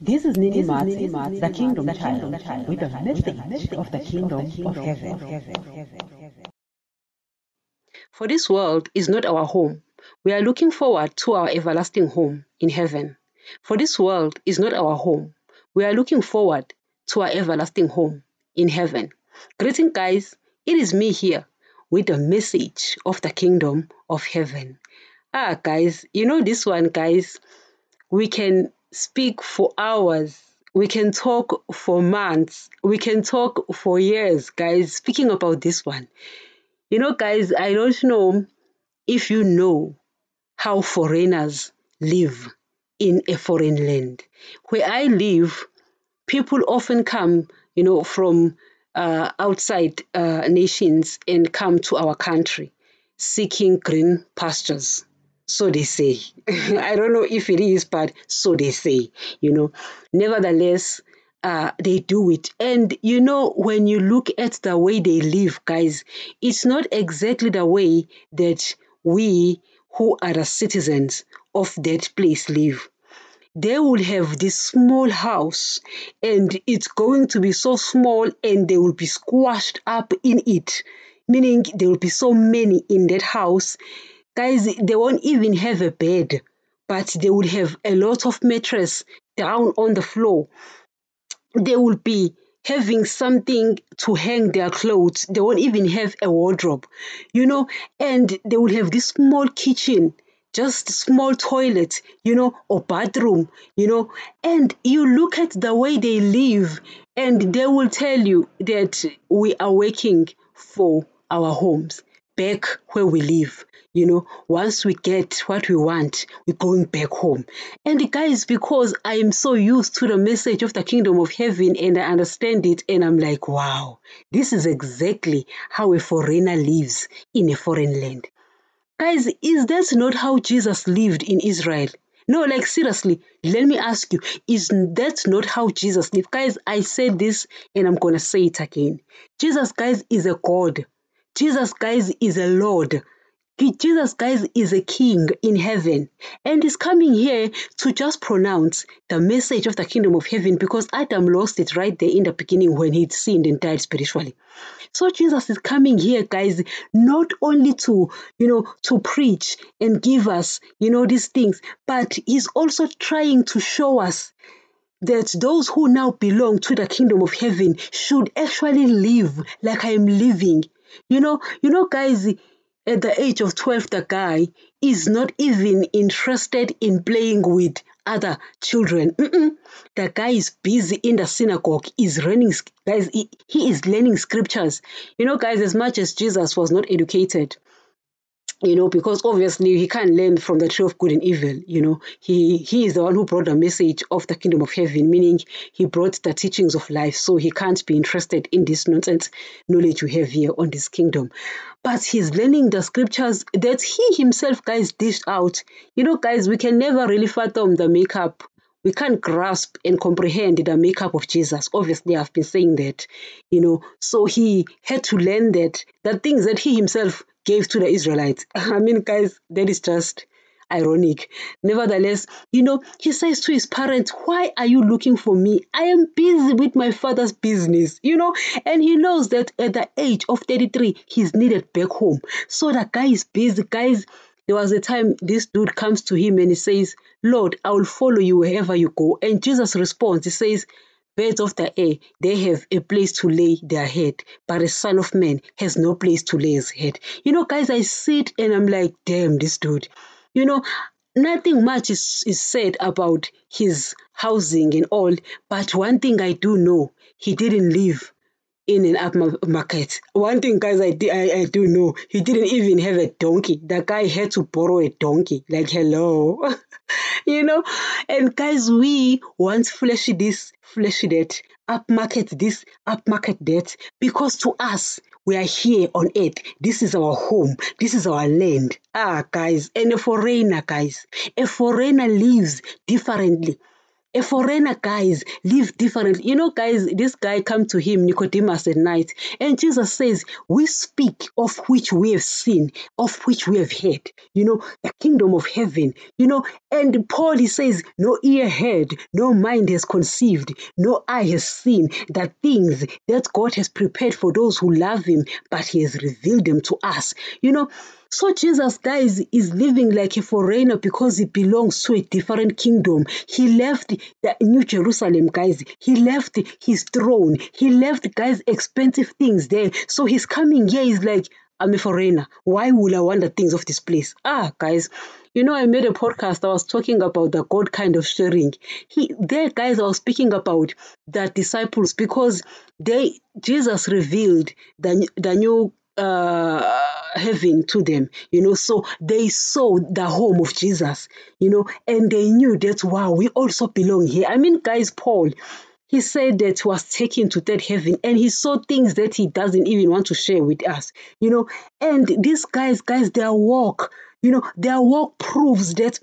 This is Nini Mats, the Kingdom Child, with a message of the Kingdom of Heaven. For this world is not our home. We are looking forward to our everlasting home in heaven. For this world is not our home. We are looking forward to our everlasting home in heaven. Greeting, guys. It is me here with a message of the kingdom of heaven. Ah, guys, you know this one, guys. We can speak for hours. We can talk for months. We can talk for years, guys. Speaking about this one, you know, guys, I don't know if you know how foreigners live in a foreign land. Where I live, people often come, you know, from uh, outside uh, nations and come to our country seeking green pastures so they say. I don't know if it is, but so they say, you know. Nevertheless, uh, they do it. And you know, when you look at the way they live, guys, it's not exactly the way that we who are the citizens of that place live. They will have this small house and it's going to be so small and they will be squashed up in it, meaning there will be so many in that house. Guys they won't even have a bed but they will have a lot of mattress down on the floor. They will be having something to hang their clothes. They won't even have a wardrobe you know? And they will have this small kitchen just small toilet you know or bathroom you know and you look at the way they live and they will tell you that we are working for our homes back where we live you know, once we get what we want, we're going back home. And guys, because I am so used to the message of the kingdom of heaven and I understand it, and I'm like, wow, this is exactly how a foreigner lives in a foreign land. Guys, is that not how Jesus lived in Israel? No, like seriously, let me ask you, is that not how Jesus lived? Guys, I said this and I'm gonna say it again. Jesus, guys, is a God. Jesus, guys, is a Lord. Jesus, guys, is a king in heaven and is coming here to just pronounce the message of the kingdom of heaven because Adam lost it right there in the beginning when he sinned and died spiritually. So Jesus is coming here, guys, not only to, you know, to preach and give us, you know, these things, but he's also trying to show us that those who now belong to the kingdom of heaven should actually live like I am living. You know, you know, guys, at the age of 12, the guy is not even interested in playing with other children. Mm-mm. The guy is busy in the synagogue, is learning, guys, he, he is learning scriptures. You know, guys, as much as Jesus was not educated, you know because obviously he can't learn from the tree of good and evil you know. He he is the one who brought the message of the kingdom of heaven meaning he brought the teachings of life. So he can't be interested in this nonsense knowledge we have here on this kingdom. But he's learning the scriptures that he himself guys dished out. You know guys we can never really fathom the makeup we can't grasp and comprehend the makeup of Jesus. Obviously, I've been saying that, you know. So he had to learn that the things that he himself gave to the Israelites. I mean, guys, that is just ironic. Nevertheless, you know, he says to his parents, Why are you looking for me? I am busy with my father's business, you know, and he knows that at the age of 33, he's needed back home. So the guy is busy, guys. There was a time this dude comes to him and he says, Lord, I will follow you wherever you go. And Jesus responds, He says, Birds of the air, they have a place to lay their head, but a son of man has no place to lay his head. You know, guys, I sit and I'm like, damn, this dude. You know, nothing much is, is said about his housing and all, but one thing I do know, he didn't live in an upmarket. One thing, guys, I, I, I do know, he didn't even have a donkey. The guy had to borrow a donkey. Like, hello. you know? And guys, we want flashy this, flashy that, upmarket this, upmarket that, because to us, we are here on earth. This is our home. This is our land. Ah, guys, and a foreigner, guys, a foreigner lives differently. A foreigner, guys, live differently. You know, guys, this guy come to him, Nicodemus, at night, and Jesus says, We speak of which we have seen, of which we have heard. You know, the kingdom of heaven. You know, and Paul he says, No ear heard, no mind has conceived, no eye has seen the things that God has prepared for those who love him, but he has revealed them to us. You know, so Jesus, guys, is living like a foreigner because he belongs to a different kingdom. He left the New Jerusalem, guys. He left his throne. He left, guys, expensive things there. So he's coming here. He's like, I'm a foreigner. Why would I want the things of this place? Ah, guys, you know, I made a podcast. I was talking about the God kind of sharing. He there, guys, I was speaking about the disciples because they Jesus revealed the the new uh, heaven to them, you know. So they saw the home of Jesus, you know, and they knew that wow, we also belong here. I mean, guys, Paul, he said that he was taken to that heaven and he saw things that he doesn't even want to share with us, you know. And these guys, guys, their walk, you know, their walk proves that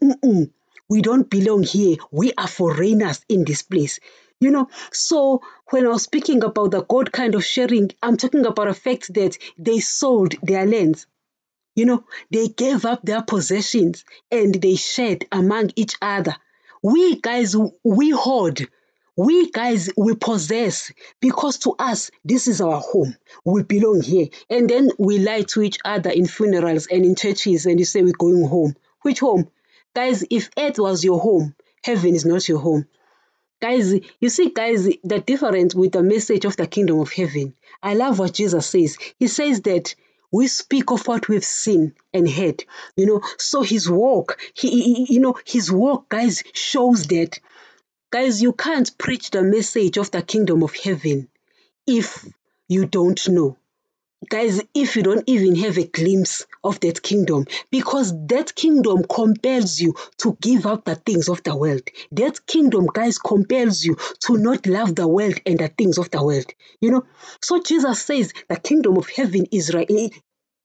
we don't belong here. We are foreigners in this place. You know, so when I was speaking about the God kind of sharing, I'm talking about the fact that they sold their lands. You know, they gave up their possessions and they shared among each other. We guys, we hoard. We guys, we possess because to us, this is our home. We belong here. And then we lie to each other in funerals and in churches and you say we're going home. Which home? Guys, if earth was your home, heaven is not your home. Guys, you see, guys, the difference with the message of the kingdom of heaven. I love what Jesus says. He says that we speak of what we've seen and heard. You know, so his walk, he, he you know, his walk, guys, shows that, guys, you can't preach the message of the kingdom of heaven if you don't know guys, if you don't even have a glimpse of that kingdom, because that kingdom compels you to give up the things of the world. That kingdom, guys, compels you to not love the world and the things of the world. You know, so Jesus says the kingdom of heaven is right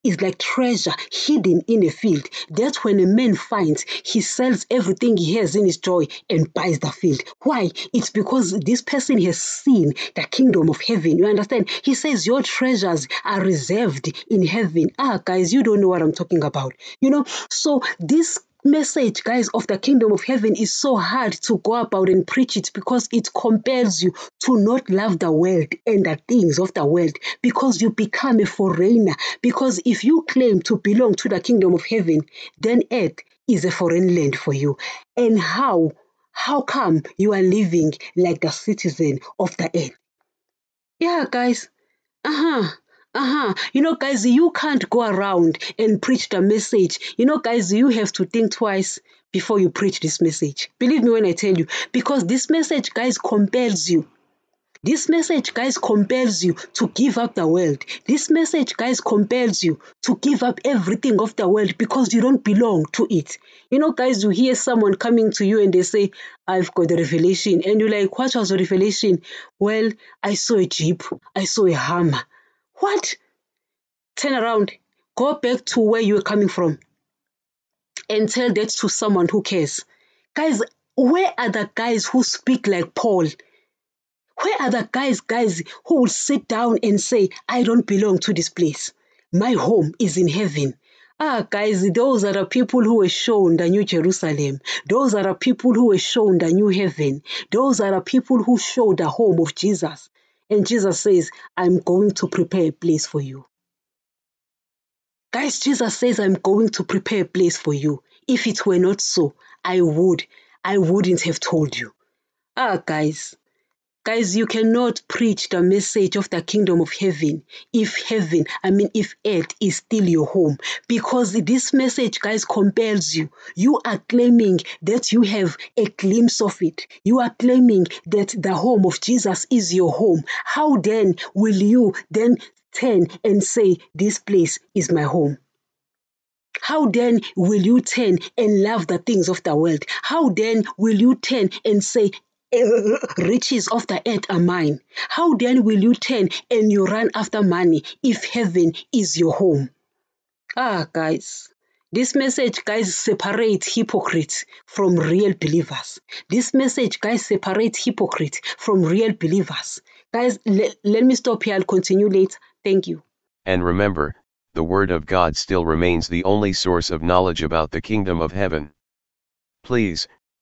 is like treasure hidden in a field. That's when a man finds, he sells everything he has in his joy and buys the field. Why? It's because this person has seen the kingdom of heaven. You understand? He says your treasures are reserved in heaven. Ah, guys, you don't know what I'm talking about. You know, so this message, guys, of the kingdom of heaven is so hard to go about and preach it because it compels you to not love the world and the things of the world because you become a foreigner. Because if you claim to belong to the kingdom of heaven, then earth is a foreign land for you. And how? How come you are living like a citizen of the earth? Yeah, guys. Uh huh. Uh-huh. You know, guys, you can't go around and preach the message. You know, guys, you have to think twice before you preach this message. Believe me when I tell you, because this message, guys, compels you. This message, guys, compels you to give up the world. This message, guys, compels you to give up everything of the world because you don't belong to it. You know, guys, you hear someone coming to you and they say, I've got a revelation. And you're like, what was the revelation? Well, I saw a jeep, I saw a hammer. What? Turn around, go back to where you were coming from and tell that to someone who cares. Guys, where are the guys who speak like Paul? Where are the guys, guys, who will sit down and say, I don't belong to this place? My home is in heaven. Ah, guys, those are the people who were shown the New Jerusalem. Those are the people who were shown the new heaven. Those are the people who show the home of Jesus. And Jesus says, I'm going to prepare a place for you. Guys, Jesus says, I'm going to prepare a place for you. If it were not so, I would, I wouldn't have told you. Ah, guys, Guys, you cannot preach the message of the kingdom of heaven if heaven, I mean, if earth is still your home. Because this message, guys, compels you. You are claiming that you have a glimpse of it. You are claiming that the home of Jesus is your home. How then will you then turn and say, This place is my home? How then will you turn and love the things of the world? How then will you turn and say, riches of the earth are mine. How then will you turn and you run after money if heaven is your home? Ah, guys, This message, guys, separates hypocrites from real believers. This message, guys, separates hypocrites from real believers. Guys, le- let me stop here. I'll continue later. Thank you. And remember, the Word of God still remains the only source of knowledge about the kingdom of heaven. Please,